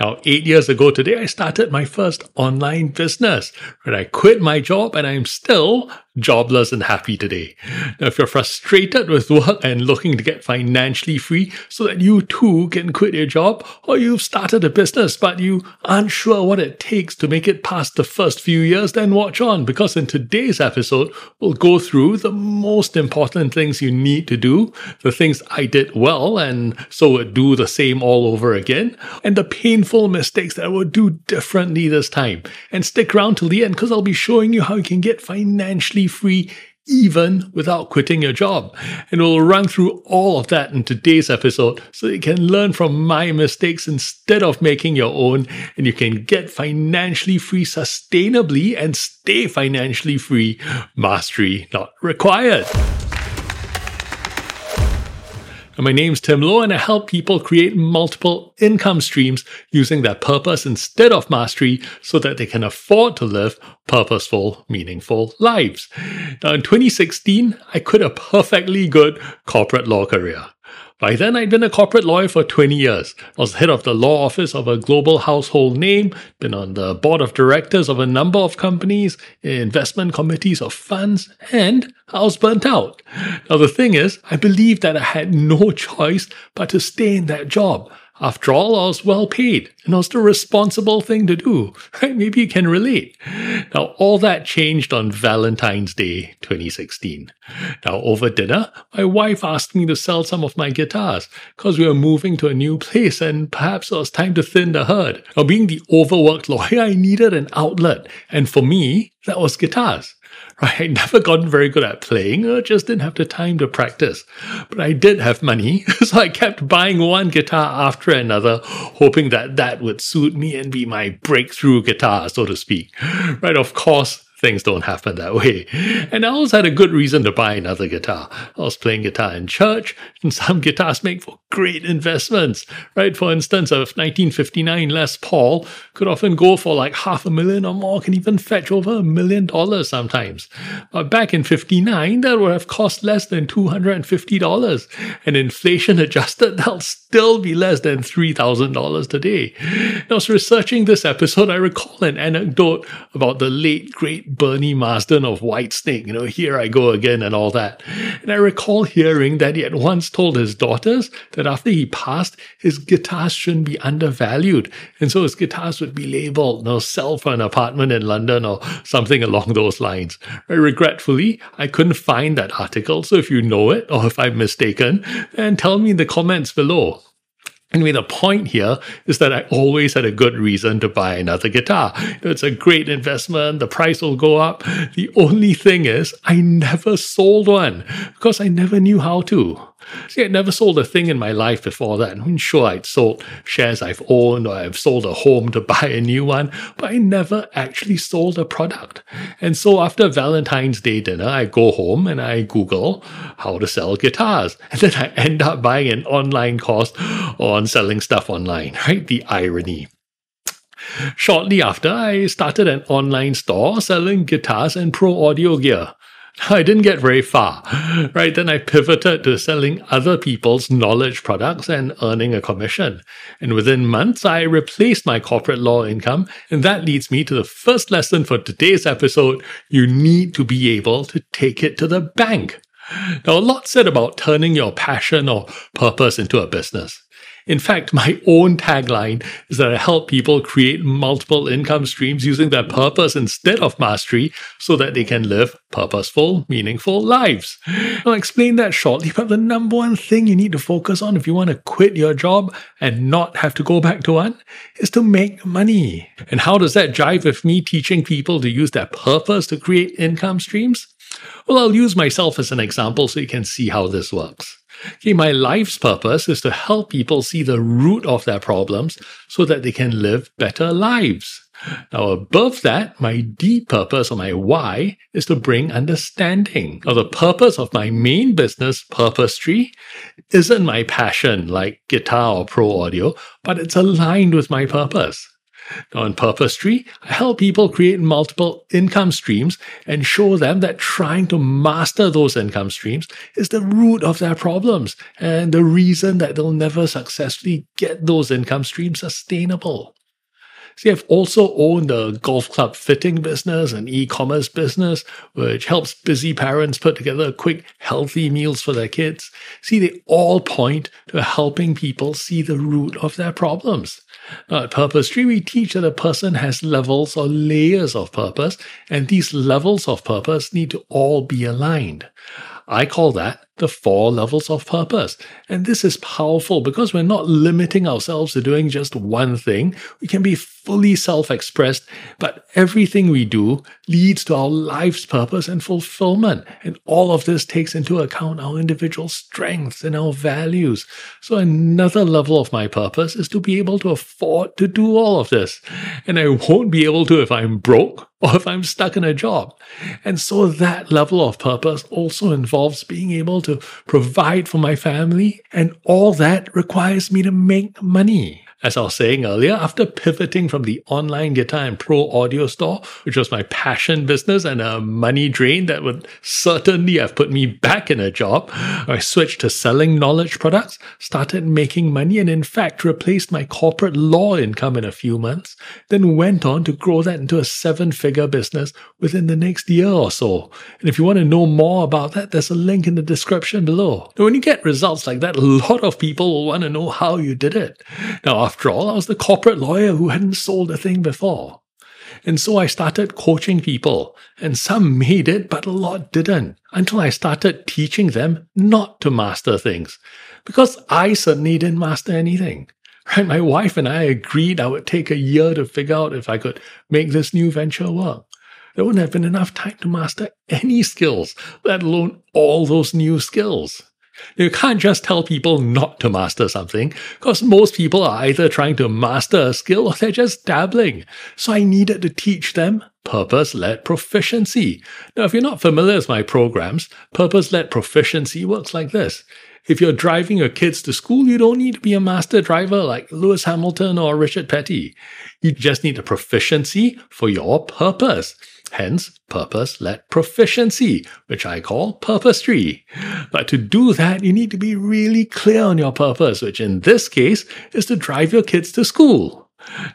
Now, eight years ago today, I started my first online business. But I quit my job and I'm still jobless and happy today. Now, if you're frustrated with work and looking to get financially free so that you too can quit your job, or you've started a business but you aren't sure what it takes to make it past the first few years, then watch on because in today's episode, we'll go through the most important things you need to do, the things I did well and so would do the same all over again, and the painful mistakes that I will do differently this time. And stick around till the end because I'll be showing you how you can get financially free even without quitting your job. And we'll run through all of that in today's episode so you can learn from my mistakes instead of making your own and you can get financially free sustainably and stay financially free. Mastery not required. And my name's Tim Low, and I help people create multiple income streams using their purpose instead of mastery so that they can afford to live purposeful, meaningful lives. Now, in 2016, I quit a perfectly good corporate law career. By then, I'd been a corporate lawyer for 20 years. I was head of the law office of a global household name, been on the board of directors of a number of companies, investment committees of funds, and I was burnt out. Now, the thing is, I believed that I had no choice but to stay in that job. After all, I was well paid and it was the responsible thing to do. Right? Maybe you can relate. Now, all that changed on Valentine's Day 2016. Now, over dinner, my wife asked me to sell some of my guitars because we were moving to a new place and perhaps it was time to thin the herd. Now, being the overworked lawyer, I needed an outlet. And for me, that was guitars. I never gotten very good at playing, I just didn't have the time to practice. But I did have money, so I kept buying one guitar after another, hoping that that would suit me and be my breakthrough guitar, so to speak. Right, of course, things don't happen that way. And I always had a good reason to buy another guitar. I was playing guitar in church, and some guitars make for great investments, right? For instance, a 1959 Les Paul could often go for like half a million or more, can even fetch over a million dollars sometimes. But back in 59, that would have cost less than $250. And inflation adjusted, that'll still be less than $3,000 today. Now, I was researching this episode, I recall an anecdote about the late, great Bernie Marsden of Whitesnake, you know, here I go again and all that. And I recall hearing that he had once told his daughters that after he passed, his guitars shouldn't be undervalued. And so his guitars would be labeled, you know, sell for an apartment in London or something along those lines. Regretfully, I couldn't find that article. So if you know it or if I'm mistaken, then tell me in the comments below. Anyway, the point here is that I always had a good reason to buy another guitar. It's a great investment. The price will go up. The only thing is I never sold one because I never knew how to. See, I'd never sold a thing in my life before that. I'm sure I'd sold shares I've owned or I've sold a home to buy a new one, but I never actually sold a product. And so after Valentine's Day dinner, I go home and I Google how to sell guitars. And then I end up buying an online course on selling stuff online, right? The irony. Shortly after, I started an online store selling guitars and pro audio gear. I didn't get very far, right? Then I pivoted to selling other people's knowledge products and earning a commission. And within months, I replaced my corporate law income. And that leads me to the first lesson for today's episode. You need to be able to take it to the bank. Now, a lot said about turning your passion or purpose into a business. In fact, my own tagline is that I help people create multiple income streams using their purpose instead of mastery so that they can live purposeful, meaningful lives. I'll explain that shortly, but the number one thing you need to focus on if you want to quit your job and not have to go back to one is to make money. And how does that jive with me teaching people to use their purpose to create income streams? Well, I'll use myself as an example so you can see how this works. Okay, my life's purpose is to help people see the root of their problems so that they can live better lives. Now, above that, my deep purpose or my why is to bring understanding. Now, the purpose of my main business, Purpostry, isn't my passion like guitar or pro audio, but it's aligned with my purpose. In Purpose I help people create multiple income streams and show them that trying to master those income streams is the root of their problems and the reason that they'll never successfully get those income streams sustainable. See, I've also owned a golf club fitting business, an e-commerce business, which helps busy parents put together quick, healthy meals for their kids. See, they all point to helping people see the root of their problems. Now, at Purpostry, we teach that a person has levels or layers of purpose, and these levels of purpose need to all be aligned. I call that the four levels of purpose. And this is powerful because we're not limiting ourselves to doing just one thing. We can be fully self expressed, but everything we do leads to our life's purpose and fulfillment. And all of this takes into account our individual strengths and our values. So another level of my purpose is to be able to afford to do all of this. And I won't be able to if I'm broke or if I'm stuck in a job. And so that level of purpose also involves being able to provide for my family, and all that requires me to make money. As I was saying earlier, after pivoting from the online guitar and pro audio store, which was my passion business and a money drain that would certainly have put me back in a job, I switched to selling knowledge products, started making money, and in fact replaced my corporate law income in a few months, then went on to grow that into a seven figure business within the next year or so. And if you want to know more about that, there's a link in the description below. Now, when you get results like that, a lot of people will want to know how you did it. Now, after all, I was the corporate lawyer who hadn't sold a thing before. And so I started coaching people, and some made it, but a lot didn't, until I started teaching them not to master things. Because I certainly didn't master anything. Right? My wife and I agreed I would take a year to figure out if I could make this new venture work. There wouldn't have been enough time to master any skills, let alone all those new skills. You can't just tell people not to master something, because most people are either trying to master a skill or they're just dabbling. So I needed to teach them purpose led proficiency. Now, if you're not familiar with my programs, purpose led proficiency works like this. If you're driving your kids to school, you don't need to be a master driver like Lewis Hamilton or Richard Petty. You just need a proficiency for your purpose. Hence, purpose-led proficiency, which I call Purpostry. But to do that, you need to be really clear on your purpose, which in this case is to drive your kids to school.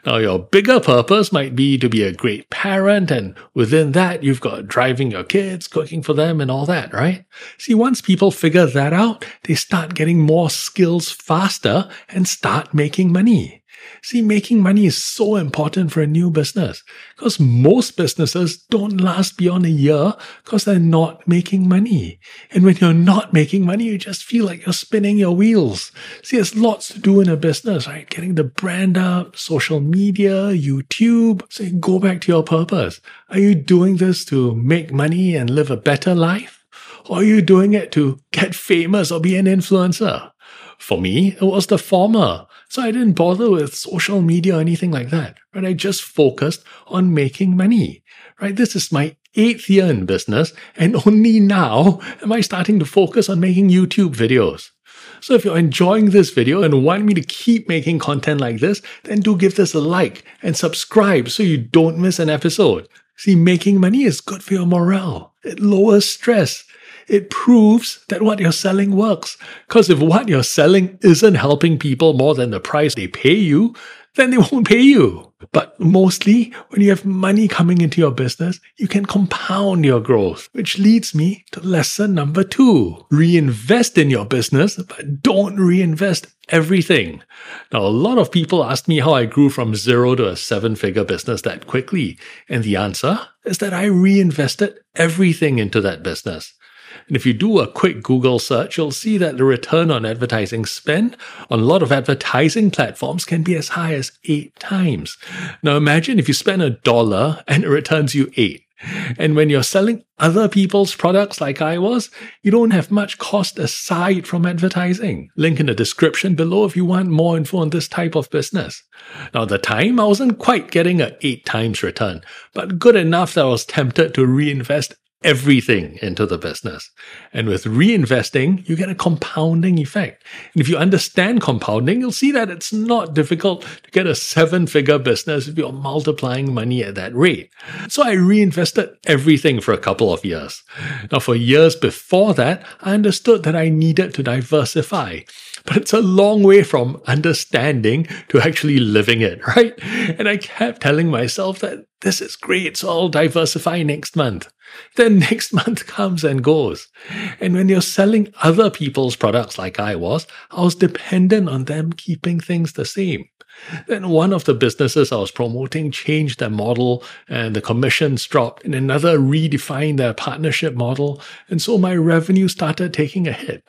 Now, your bigger purpose might be to be a great parent, and within that, you've got driving your kids, cooking for them, and all that, right? See, once people figure that out, they start getting more skills faster and start making money. See, making money is so important for a new business because most businesses don't last beyond a year because they're not making money. And when you're not making money, you just feel like you're spinning your wheels. See, there's lots to do in a business, right? Getting the brand up, social media, YouTube. So you go back to your purpose. Are you doing this to make money and live a better life? Or are you doing it to get famous or be an influencer? For me, it was the former. So I didn't bother with social media or anything like that, right? I just focused on making money, right? This is my eighth year in business, and only now am I starting to focus on making YouTube videos. So if you're enjoying this video and want me to keep making content like this, then do give this a like and subscribe so you don't miss an episode. See, making money is good for your morale. It lowers stress it proves that what you're selling works. Because if what you're selling isn't helping people more than the price they pay you, then they won't pay you. But mostly, when you have money coming into your business, you can compound your growth, which leads me to lesson number two. Reinvest in your business, but don't reinvest everything. Now, a lot of people ask me how I grew from zero to a seven figure business that quickly. And the answer is that I reinvested everything into that business. And if you do a quick Google search, you'll see that the return on advertising spend on a lot of advertising platforms can be as high as eight times. Now imagine if you spend a dollar and it returns you eight. And when you're selling other people's products like I was, you don't have much cost aside from advertising. Link in the description below if you want more info on this type of business. Now, at the time, I wasn't quite getting a eight times return, but good enough that I was tempted to reinvest everything into the business. And with reinvesting, you get a compounding effect. And if you understand compounding, you'll see that it's not difficult to get a seven figure business if you're multiplying money at that rate. So I reinvested everything for a couple of years. Now, for years before that, I understood that I needed to diversify. But it's a long way from understanding to actually living it, right? And I kept telling myself that this is great, so I'll diversify next month. Then next month comes and goes. And when you're selling other people's products like I was, I was dependent on them keeping things the same. Then one of the businesses I was promoting changed their model and the commissions dropped, and another redefined their partnership model. And so my revenue started taking a hit.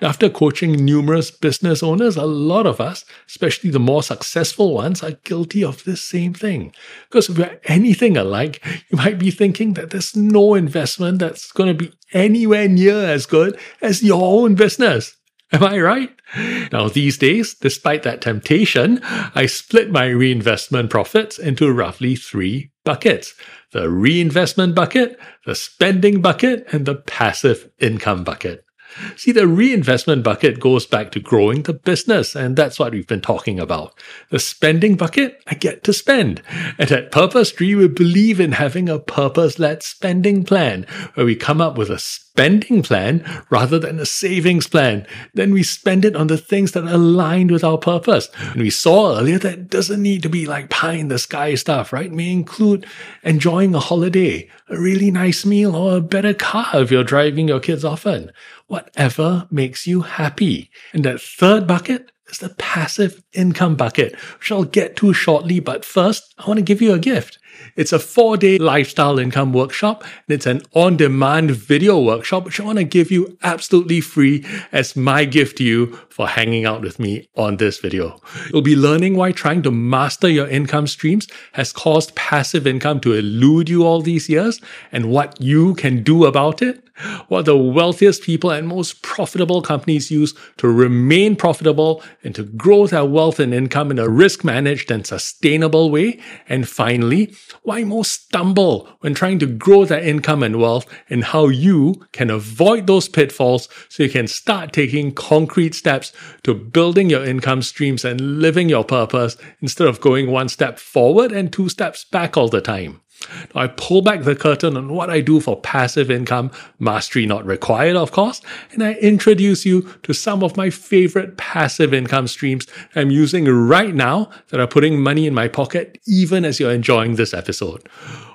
After coaching numerous business owners, a lot of us, especially the more successful ones, are guilty of this same thing. Because if we're anything alike, you might be thinking that there's no investment that's going to be anywhere near as good as your own business. Am I right? Now, these days, despite that temptation, I split my reinvestment profits into roughly three buckets the reinvestment bucket, the spending bucket, and the passive income bucket. See, the reinvestment bucket goes back to growing the business, and that's what we've been talking about. The spending bucket, I get to spend. And at Purpostry, we believe in having a purpose led spending plan where we come up with a spending plan rather than a savings plan. Then we spend it on the things that are aligned with our purpose. And we saw earlier that doesn't need to be like pie in the sky stuff, right? It may include enjoying a holiday, a really nice meal, or a better car if you're driving your kids often. Whatever makes you happy. And that third bucket is the passive income bucket, which I'll get to shortly. But first, I want to give you a gift. It's a four day lifestyle income workshop, and it's an on demand video workshop, which I want to give you absolutely free as my gift to you for hanging out with me on this video. You'll be learning why trying to master your income streams has caused passive income to elude you all these years and what you can do about it what the wealthiest people and most profitable companies use to remain profitable and to grow their wealth and income in a risk managed and sustainable way. And finally, why most stumble when trying to grow their income and wealth and how you can avoid those pitfalls so you can start taking concrete steps to building your income streams and living your purpose instead of going one step forward and two steps back all the time. I pull back the curtain on what I do for passive income, mastery not required, of course, and I introduce you to some of my favorite passive income streams I'm using right now that are putting money in my pocket even as you're enjoying this episode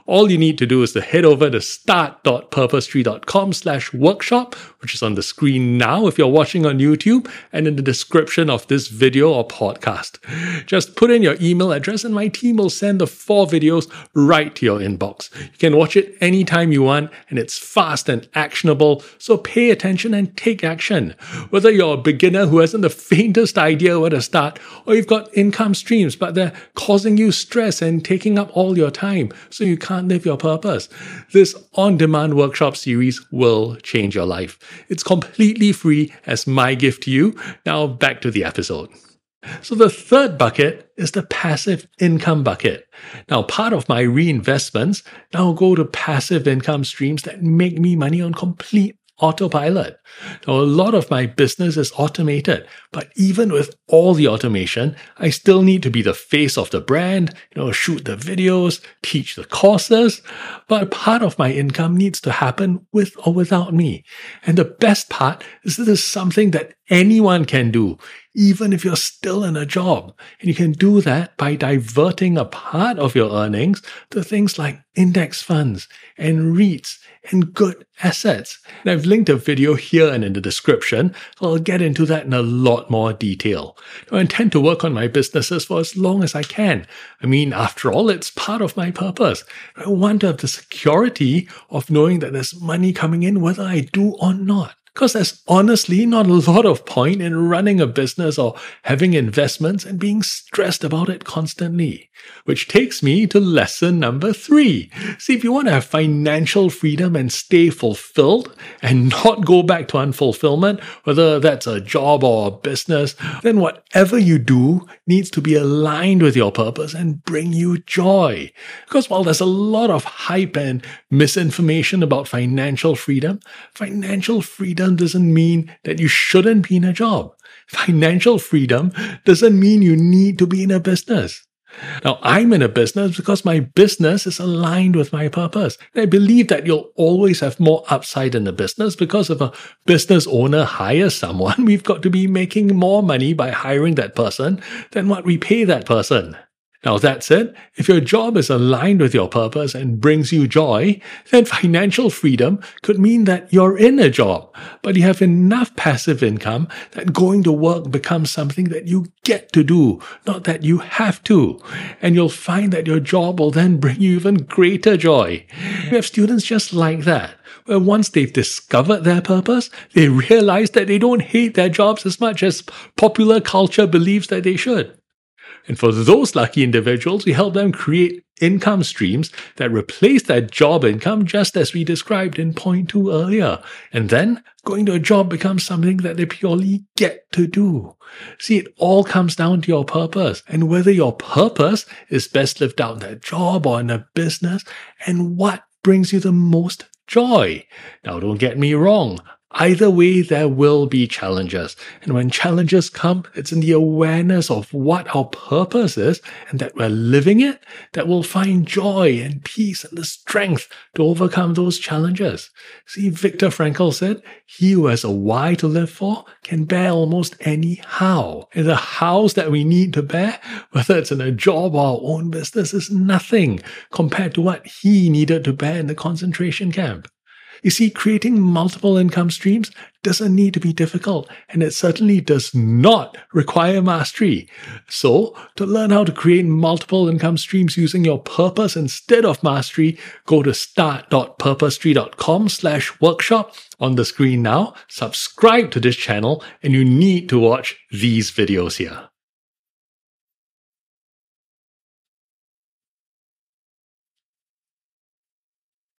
all you need to do is to head over to start.purpostry.com slash workshop, which is on the screen now if you're watching on YouTube and in the description of this video or podcast. Just put in your email address and my team will send the four videos right to your inbox. You can watch it anytime you want and it's fast and actionable, so pay attention and take action. Whether you're a beginner who hasn't the faintest idea where to start, or you've got income streams but they're causing you stress and taking up all your time, so you can't can't live your purpose. This on demand workshop series will change your life. It's completely free as my gift to you. Now back to the episode. So the third bucket is the passive income bucket. Now, part of my reinvestments now go to passive income streams that make me money on complete autopilot. Now, a lot of my business is automated, but even with all the automation, I still need to be the face of the brand, you know, shoot the videos, teach the courses, but part of my income needs to happen with or without me. And the best part is this is something that anyone can do, even if you're still in a job. And you can do that by diverting a part of your earnings to things like index funds and REITs and good assets. And I've linked a video here and in the description. I'll get into that in a lot more detail. I intend to work on my businesses for as long as I can. I mean, after all, it's part of my purpose. I want to have the security of knowing that there's money coming in whether I do or not. Because there's honestly not a lot of point in running a business or having investments and being stressed about it constantly. Which takes me to lesson number three. See, if you want to have financial freedom and stay fulfilled and not go back to unfulfillment, whether that's a job or a business, then whatever you do needs to be aligned with your purpose and bring you joy. Because while there's a lot of hype and misinformation about financial freedom, financial freedom freedom doesn't mean that you shouldn't be in a job. Financial freedom doesn't mean you need to be in a business. Now, I'm in a business because my business is aligned with my purpose. And I believe that you'll always have more upside in the business because if a business owner hires someone, we've got to be making more money by hiring that person than what we pay that person. Now, that said, if your job is aligned with your purpose and brings you joy, then financial freedom could mean that you're in a job, but you have enough passive income that going to work becomes something that you get to do, not that you have to. And you'll find that your job will then bring you even greater joy. We have students just like that where once they've discovered their purpose, they realize that they don't hate their jobs as much as popular culture believes that they should. And for those lucky individuals, we help them create income streams that replace that job income, just as we described in point two earlier. And then going to a job becomes something that they purely get to do. See, it all comes down to your purpose and whether your purpose is best lived out in a job or in a business and what brings you the most joy. Now, don't get me wrong. Either way, there will be challenges. And when challenges come, it's in the awareness of what our purpose is and that we're living it that we'll find joy and peace and the strength to overcome those challenges. See, Viktor Frankl said, he who has a why to live for can bear almost any how. And the hows that we need to bear, whether it's in a job or our own business, is nothing compared to what he needed to bear in the concentration camp. You see, creating multiple income streams doesn't need to be difficult, and it certainly does not require mastery. So, to learn how to create multiple income streams using your purpose instead of mastery, go to start.purpostry.com slash workshop on the screen now, subscribe to this channel, and you need to watch these videos here.